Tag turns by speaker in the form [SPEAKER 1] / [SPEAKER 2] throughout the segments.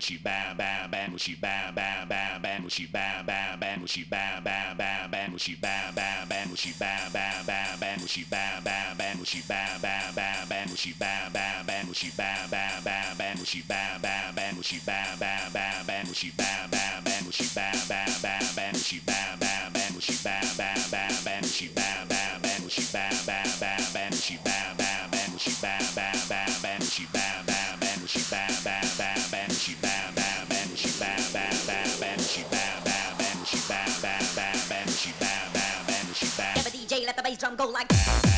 [SPEAKER 1] she bam bam bam she bam bam bam bam she bam bam bam she bam bam bam bam she bam bam bam she bam bam bam bam she bam bam bam she bam bam bam bam she bam bam bam she bam bam bam bam she bam bam bam she bam bam bam bam she bam bam bam she bam bam bam bam she bam bam bam she bam bam bam bam she bam bam bam she bam bam bam bam she bam bam bam she bam bam bam bam she bam bam
[SPEAKER 2] the bass drum go like.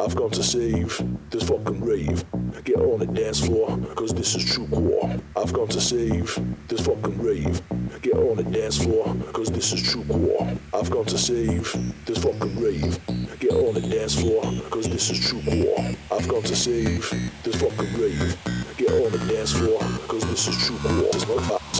[SPEAKER 3] I've come to save this fucking rave. Get on the dance floor, cause this is true core. I've come to save this fucking rave. Get on the dance floor, cause this is true core. I've come to save this fucking rave. Get on the dance floor, cause this is true core. I've come to save this fucking rave. Get on the dance floor, cause this is true core. This
[SPEAKER 4] motherfucker.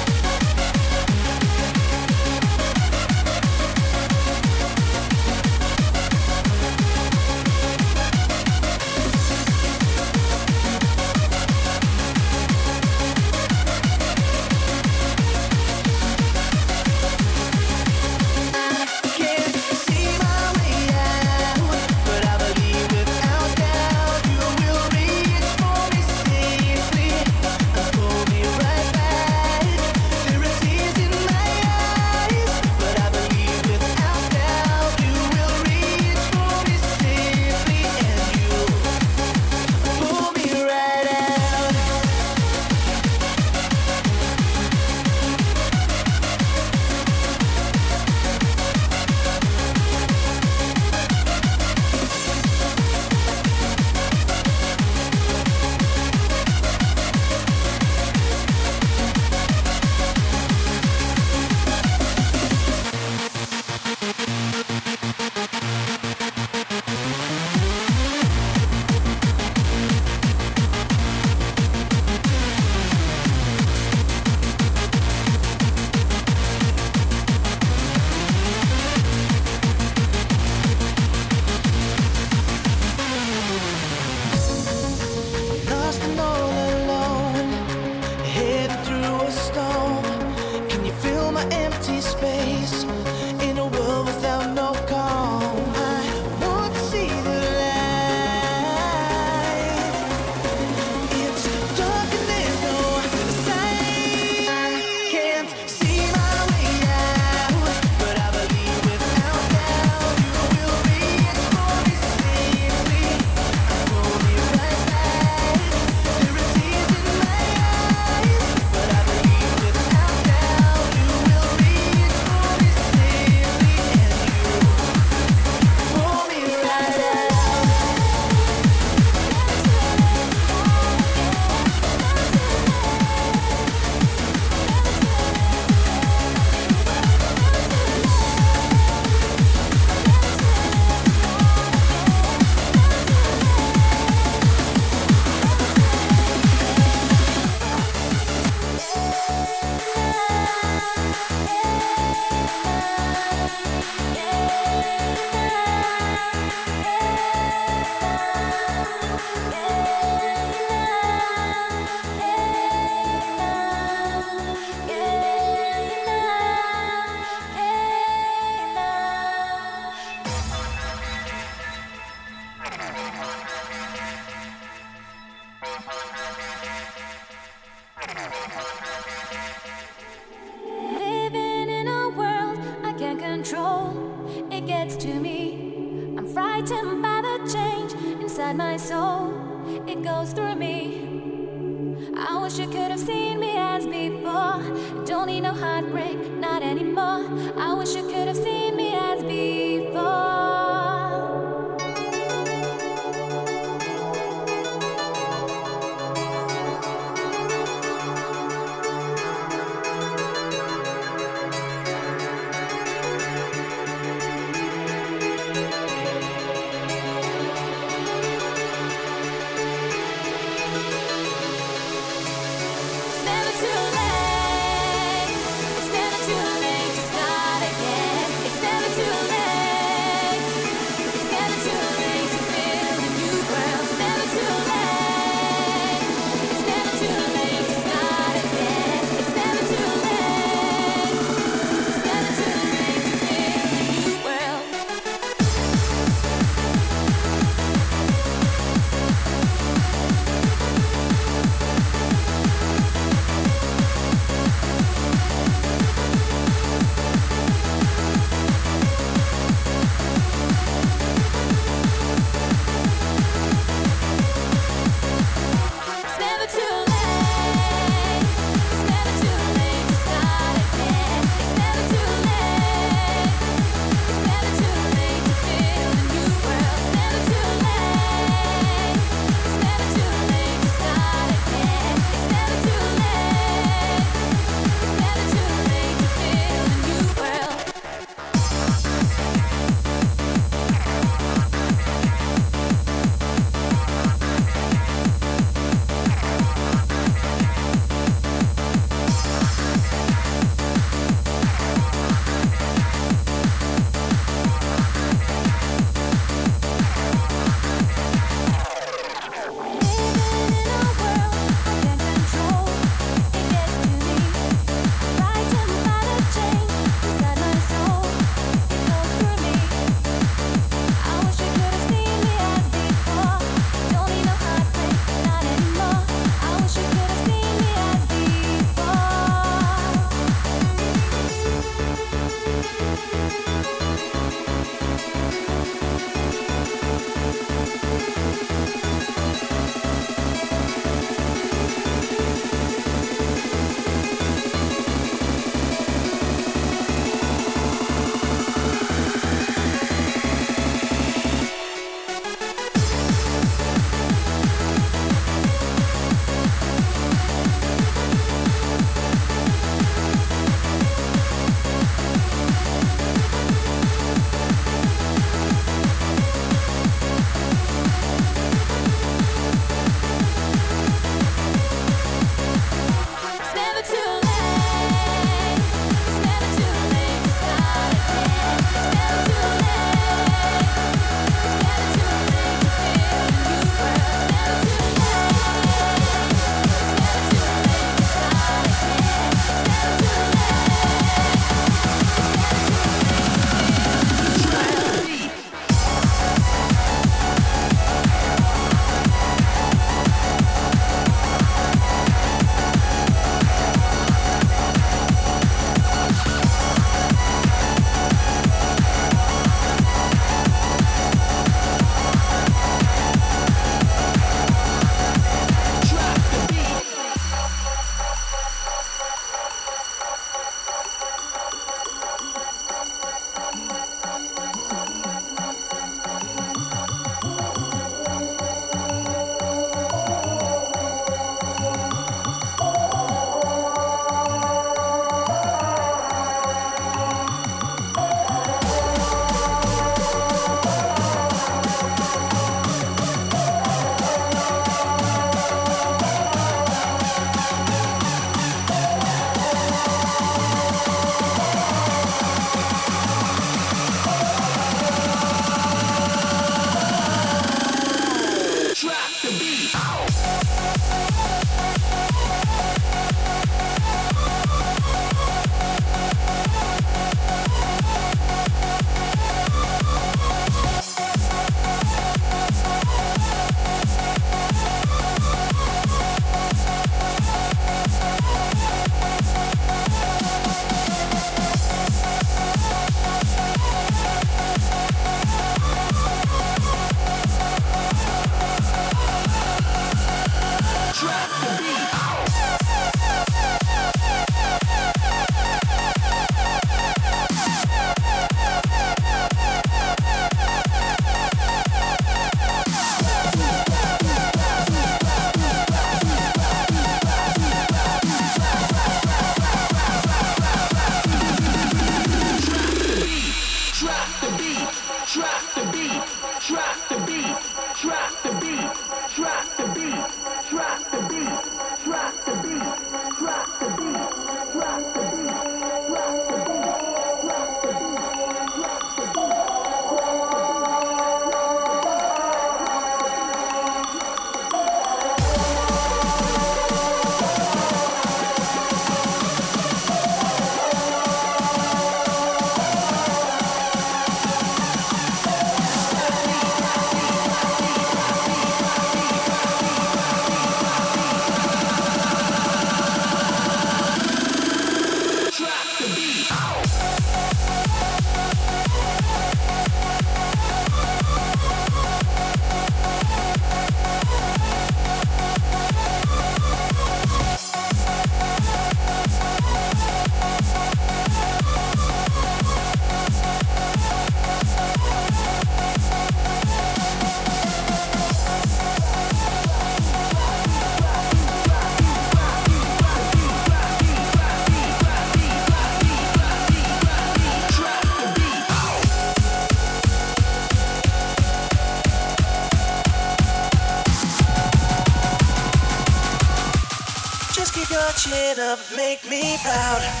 [SPEAKER 4] Never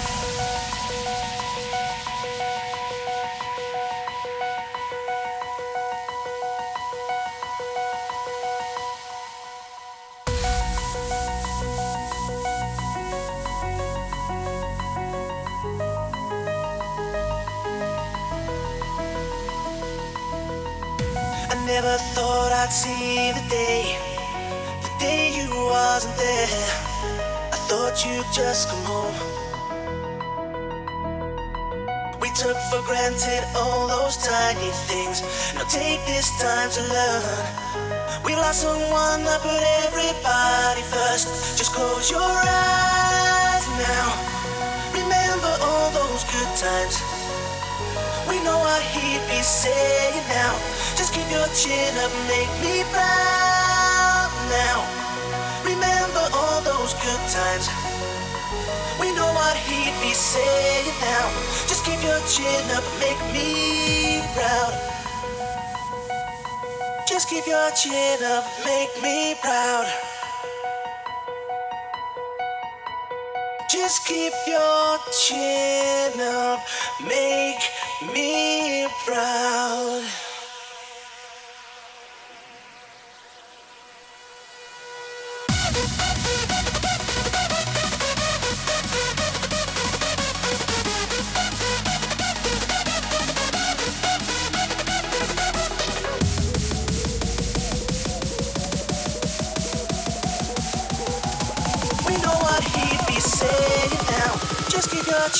[SPEAKER 5] chin up, make me proud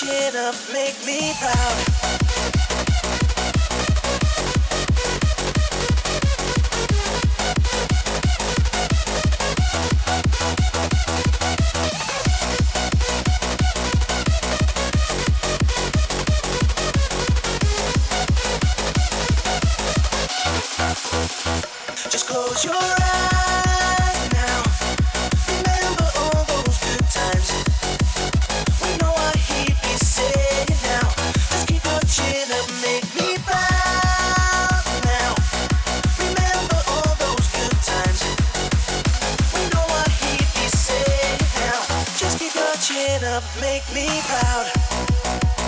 [SPEAKER 5] chin up, make me proud. Make me proud.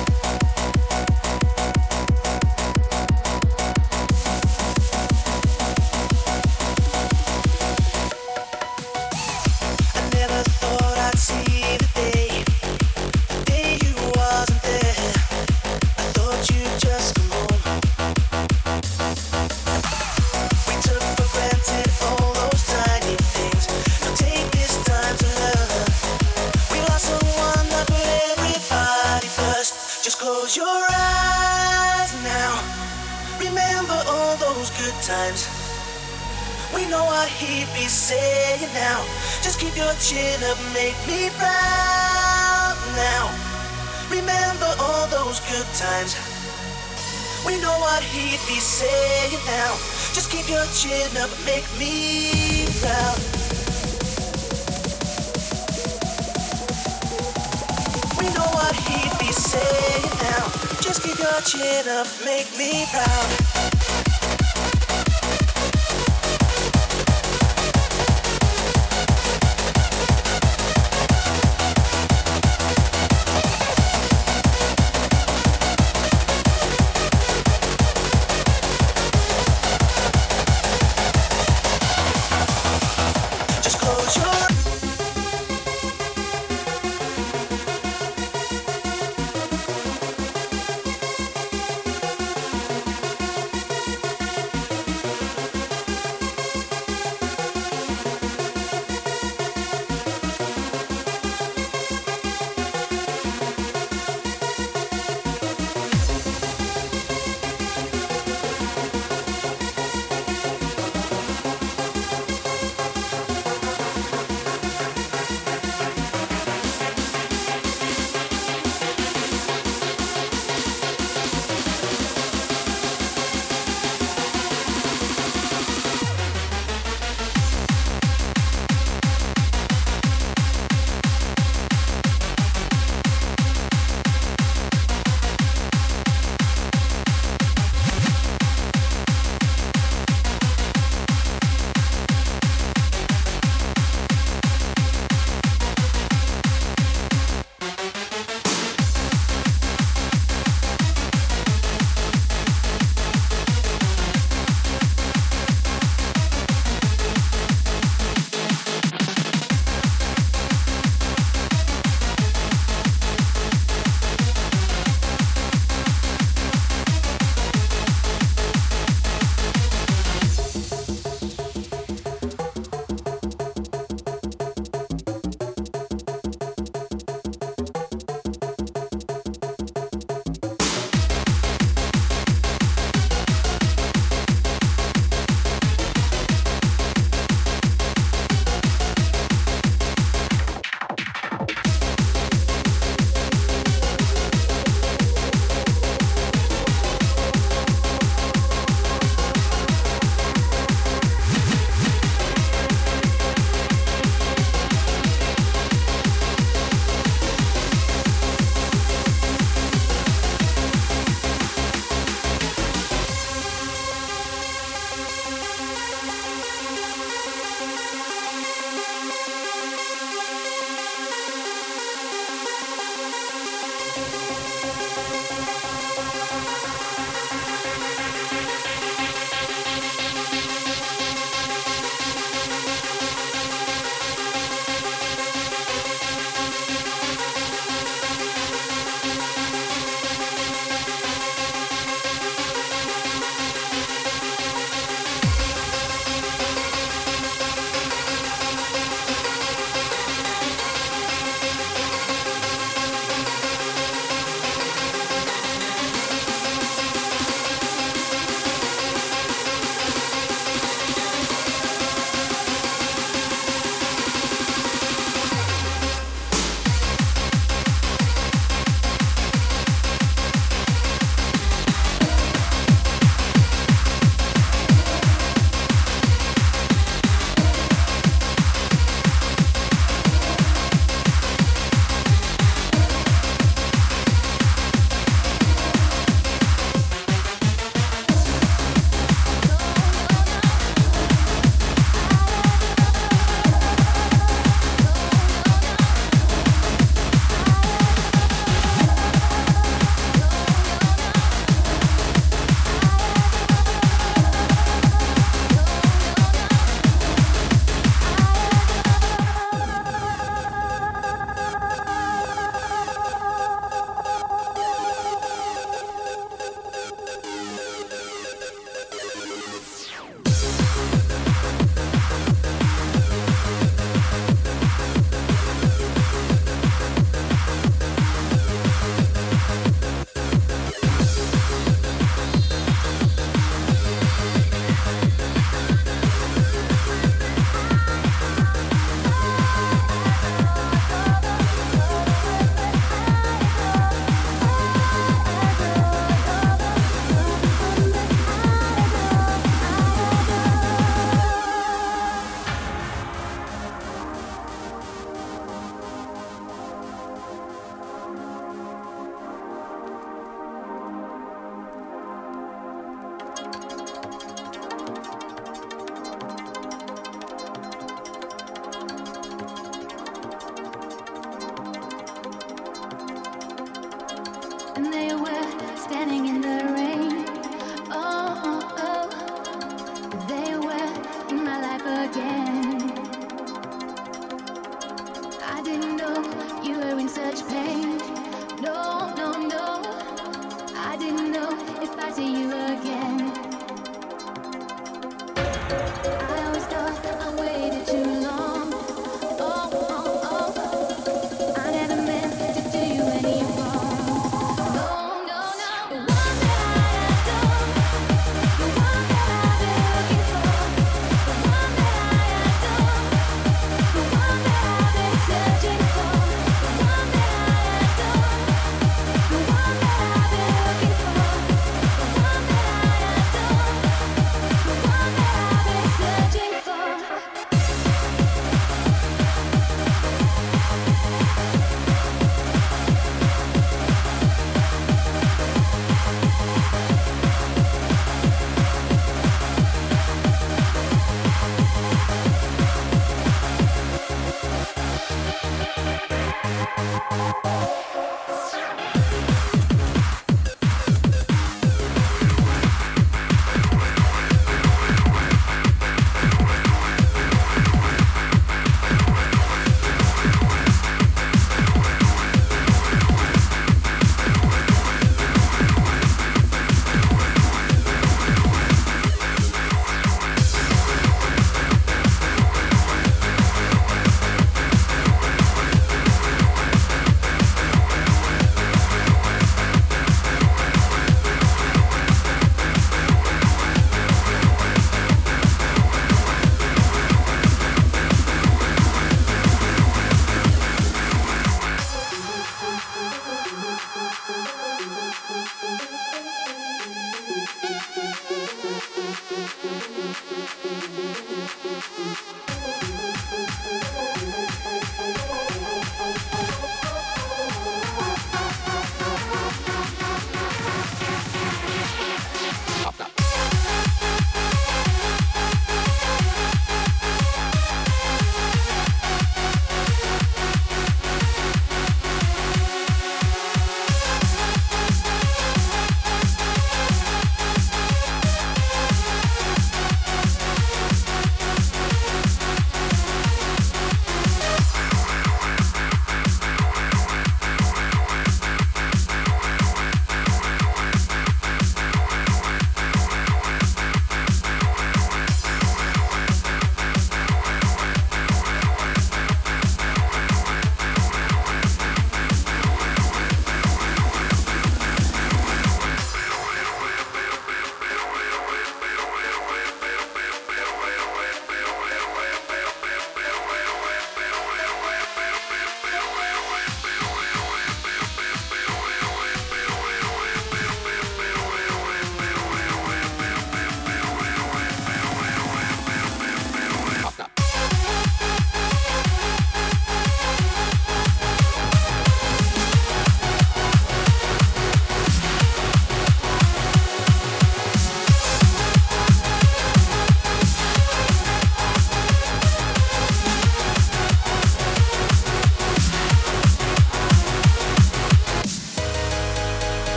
[SPEAKER 5] Chin up, make me proud now. Remember all those good times. We know what he'd be saying now. Just keep your chin up, make me proud. We know what he'd be saying now. Just keep your chin up, make me proud.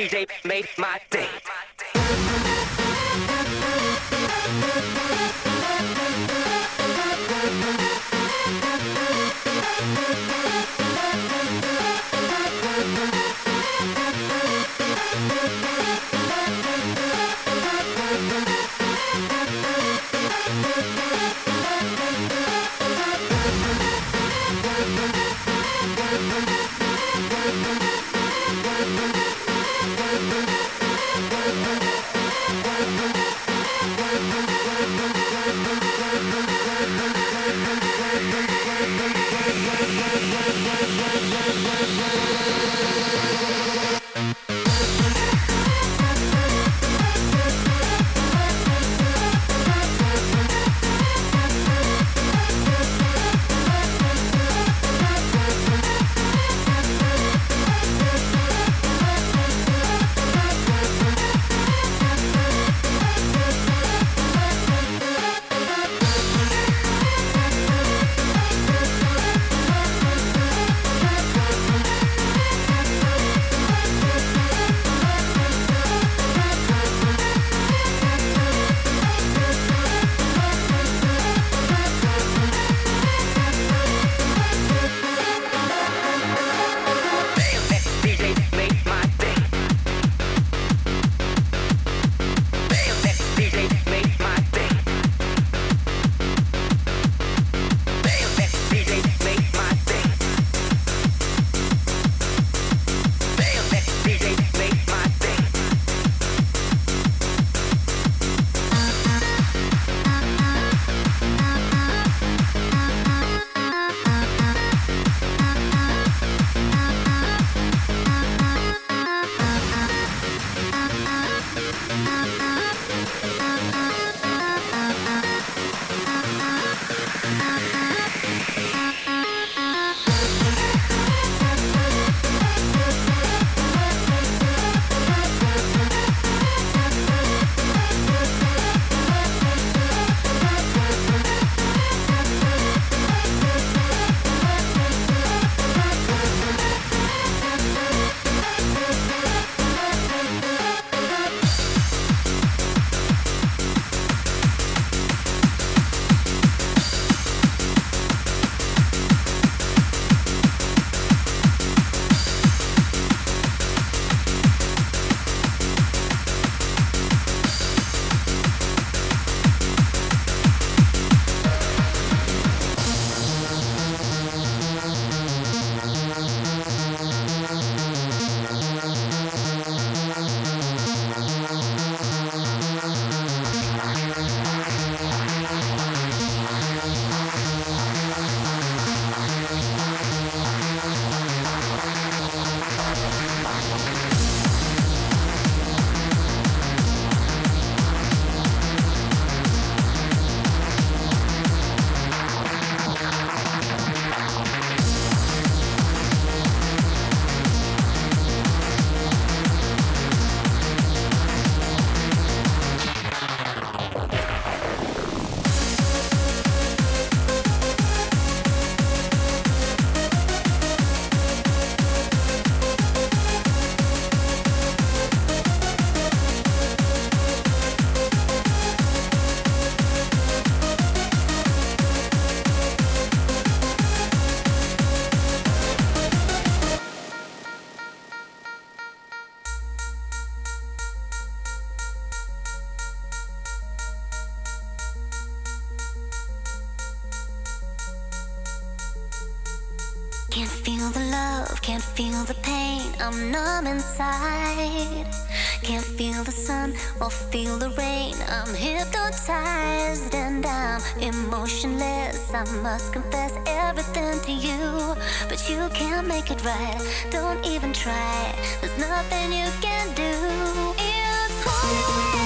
[SPEAKER 6] DJ made my day.
[SPEAKER 7] feel the rain. I'm hypnotized and I'm emotionless. I must confess everything to you, but you can't make it right. Don't even try. There's nothing you can do. It's
[SPEAKER 5] hard.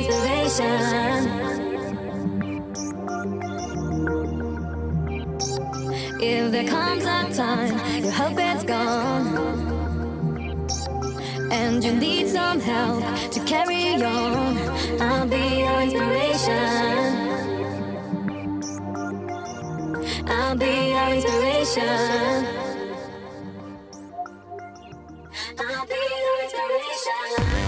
[SPEAKER 4] inspiration. If there comes a time your hope is gone, and you need some help to carry on, I'll be your inspiration. I'll be your inspiration. I'll be your inspiration.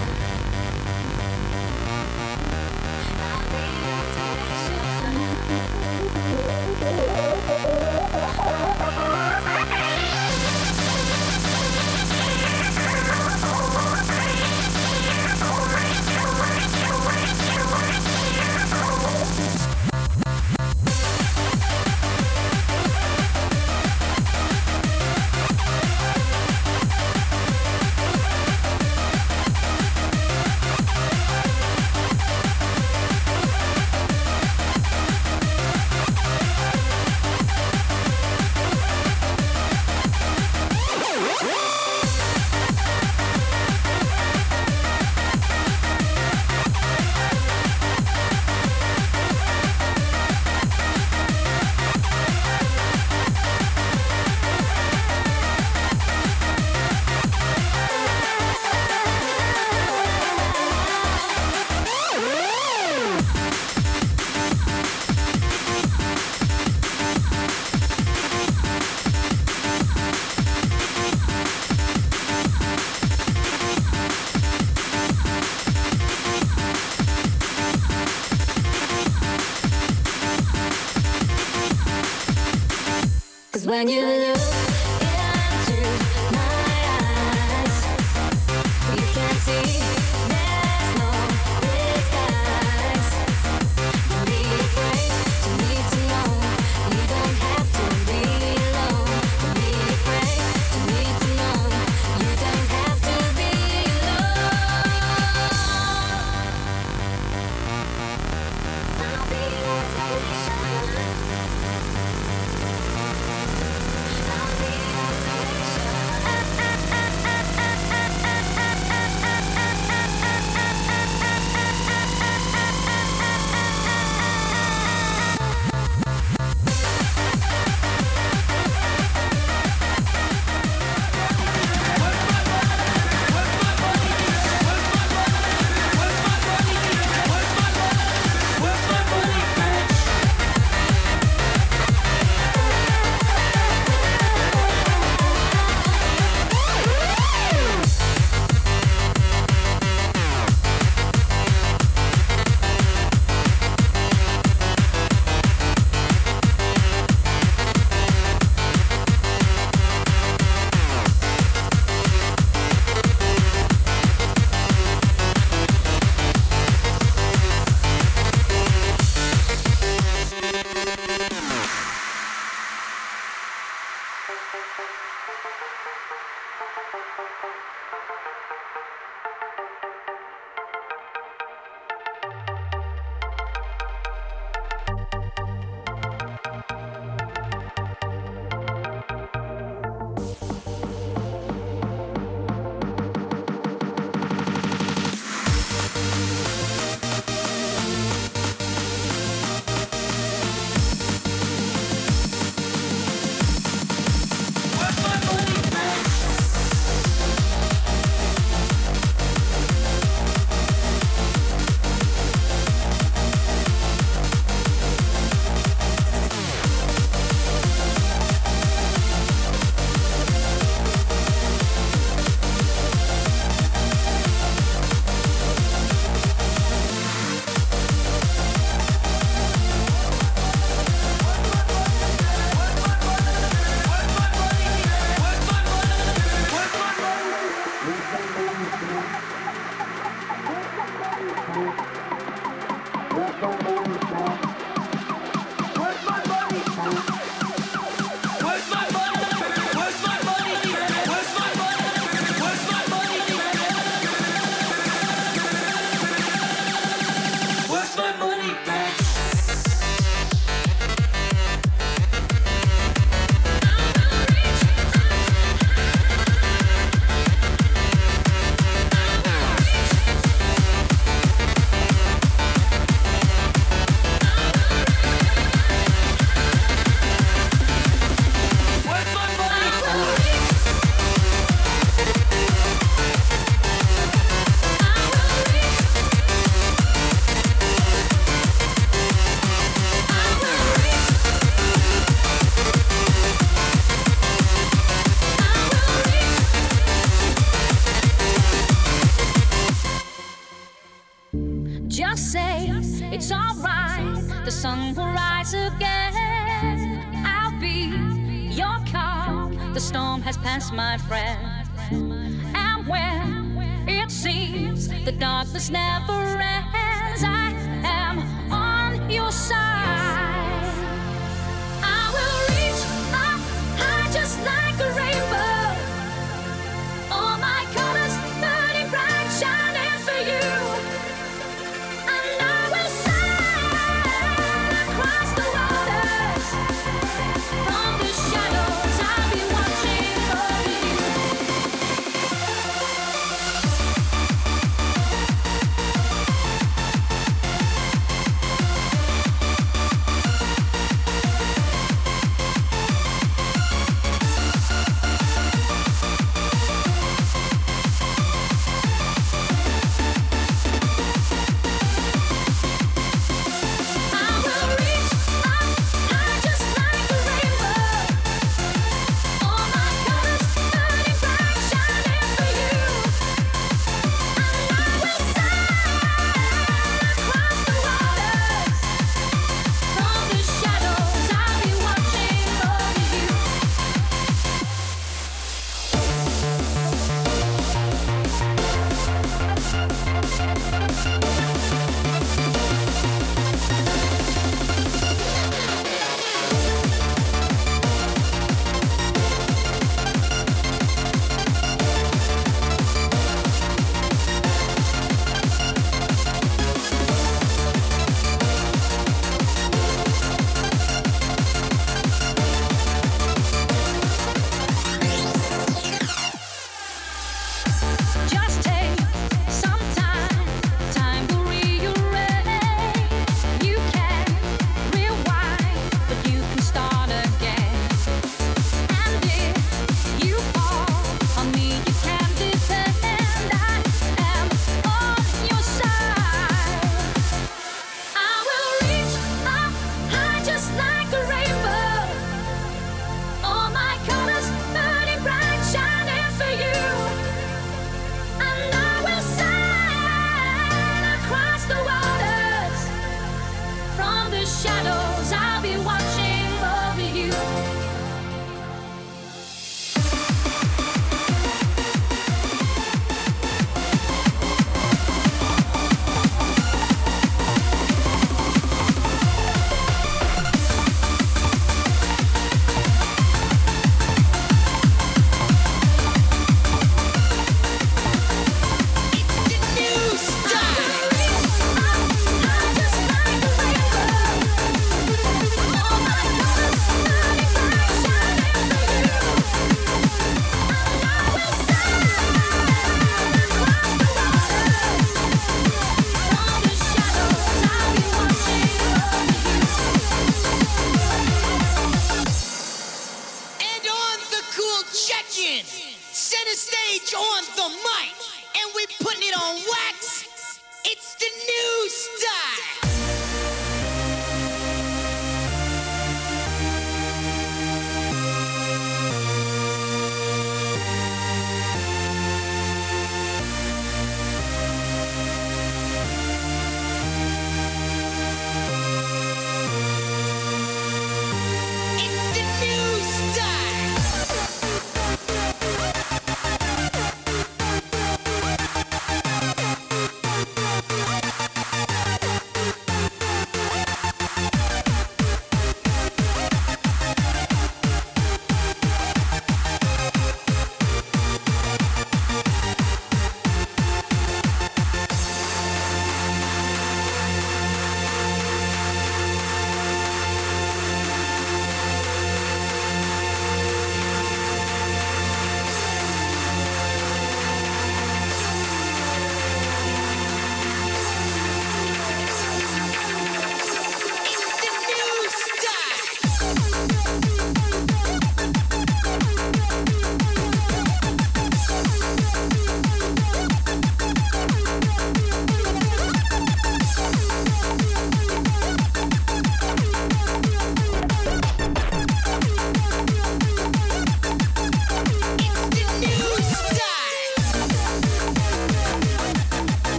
[SPEAKER 4] you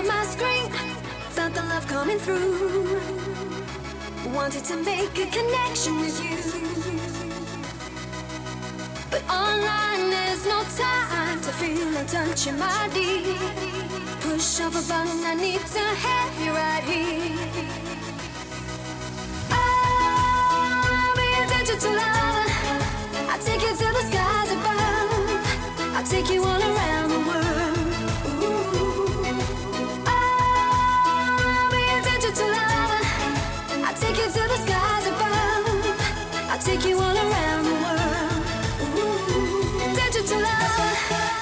[SPEAKER 4] on my screen. Felt the love coming through. Wanted to make a connection with you. But online there's no time to feel and touch in my D. Push off a button, I need to have you right here. I'll be a digital lover. I'll take you to the skies above. I'll take you all around the world. to the skies above. I'll take you all around the world. Ooh, digital love.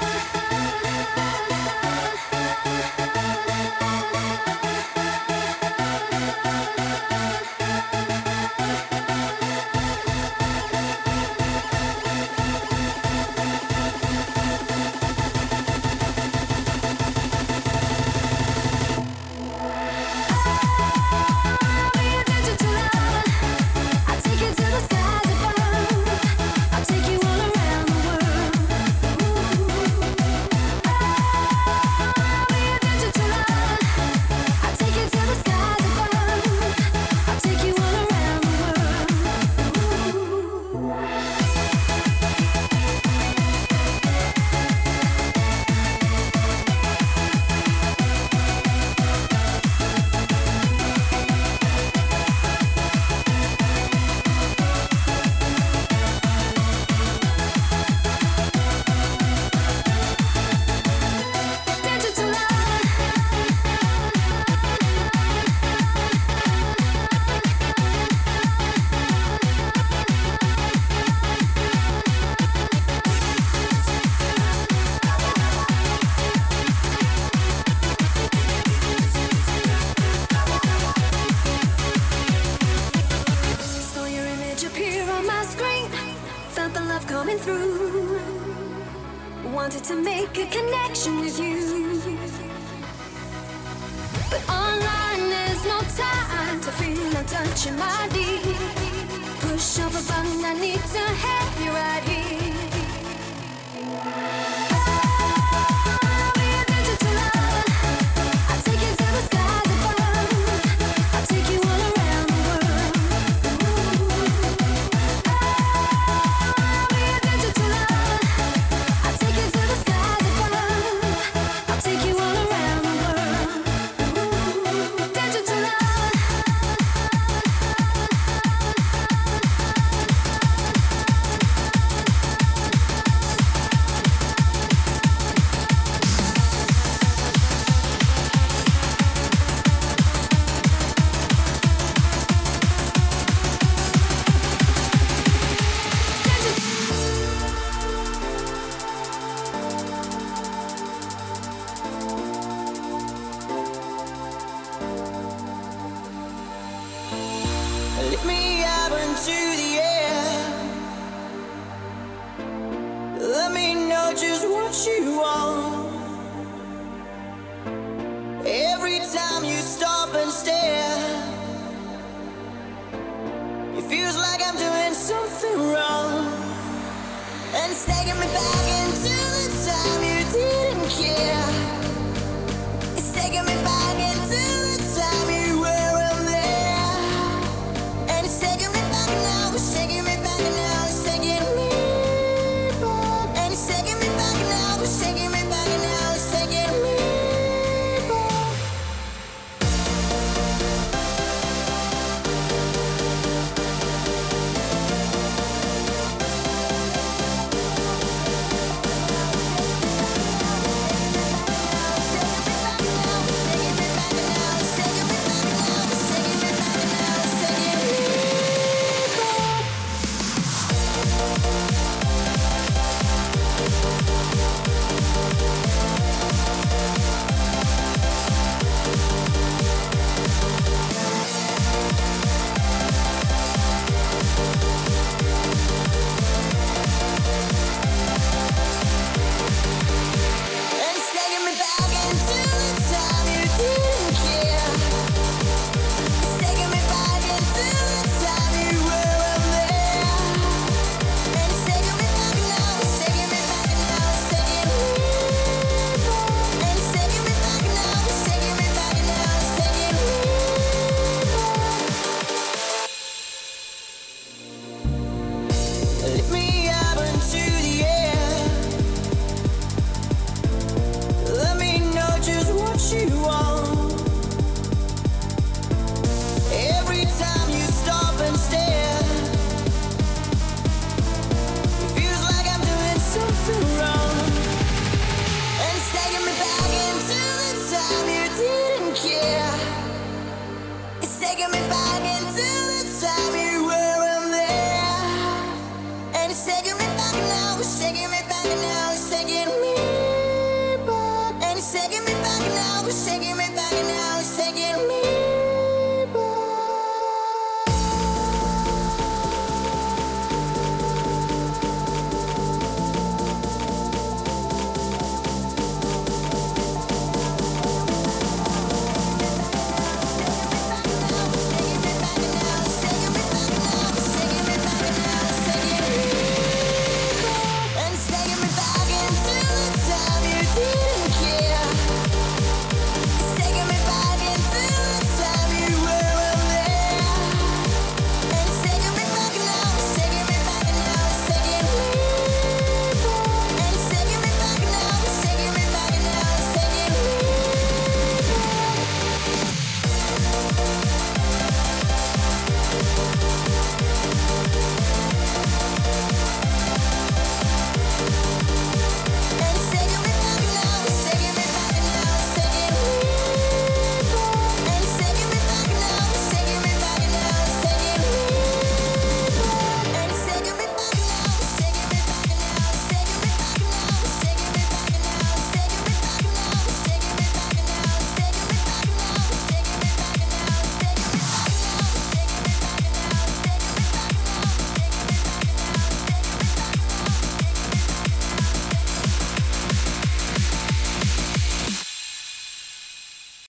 [SPEAKER 8] It's taking me back into